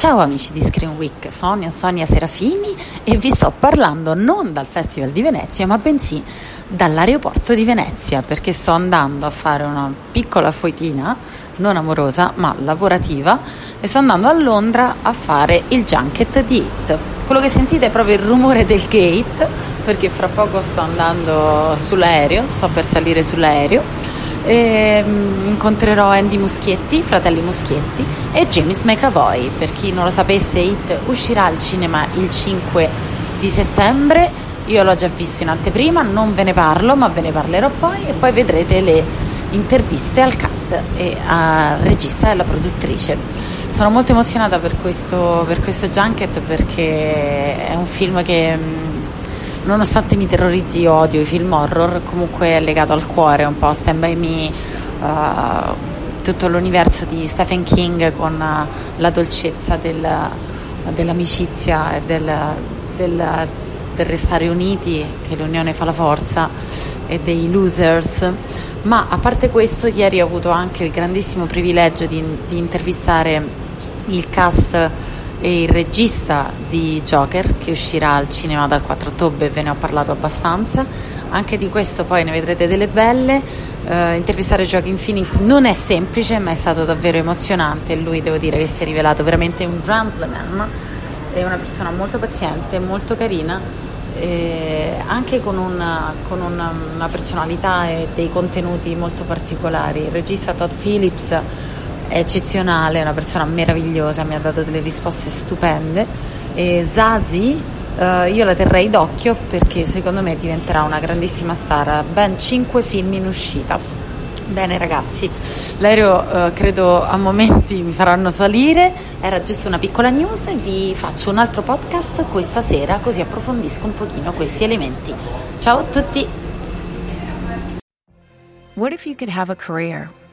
Ciao amici di Screen Week, sono Sonia Serafini e vi sto parlando non dal Festival di Venezia, ma bensì dall'aeroporto di Venezia, perché sto andando a fare una piccola foitina, non amorosa, ma lavorativa, e sto andando a Londra a fare il junket di Hit. Quello che sentite è proprio il rumore del gate, perché fra poco sto andando sull'aereo, sto per salire sull'aereo e mm, incontrerò Andy Muschietti, fratelli Muschietti e James McAvoy. Per chi non lo sapesse, Hit uscirà al cinema il 5 di settembre. Io l'ho già visto in anteprima, non ve ne parlo, ma ve ne parlerò poi e poi vedrete le interviste al cast e al regista e alla produttrice. Sono molto emozionata per questo, per questo junket perché è un film che mm, nonostante mi terrorizzi io odio i film horror, comunque è legato al cuore un po' Stand By Me, uh, tutto l'universo di Stephen King con uh, la dolcezza del, dell'amicizia e del, del, del restare uniti, che l'unione fa la forza, e dei losers. Ma a parte questo, ieri ho avuto anche il grandissimo privilegio di, di intervistare il cast e il regista di Joker che uscirà al cinema dal 4 ottobre, ve ne ho parlato abbastanza. Anche di questo poi ne vedrete delle belle. Uh, intervistare Joaquin Phoenix non è semplice, ma è stato davvero emozionante. Lui devo dire che si è rivelato veramente un gentleman, è una persona molto paziente, molto carina. anche con, una, con una, una personalità e dei contenuti molto particolari. Il regista Todd Phillips è eccezionale, è una persona meravigliosa, mi ha dato delle risposte stupende. E Zazi, uh, io la terrei d'occhio perché secondo me diventerà una grandissima star. Ben 5 film in uscita. Bene ragazzi, l'aereo uh, credo a momenti mi faranno salire, era giusto una piccola news e vi faccio un altro podcast questa sera così approfondisco un pochino questi elementi. Ciao a tutti! What if you could have a career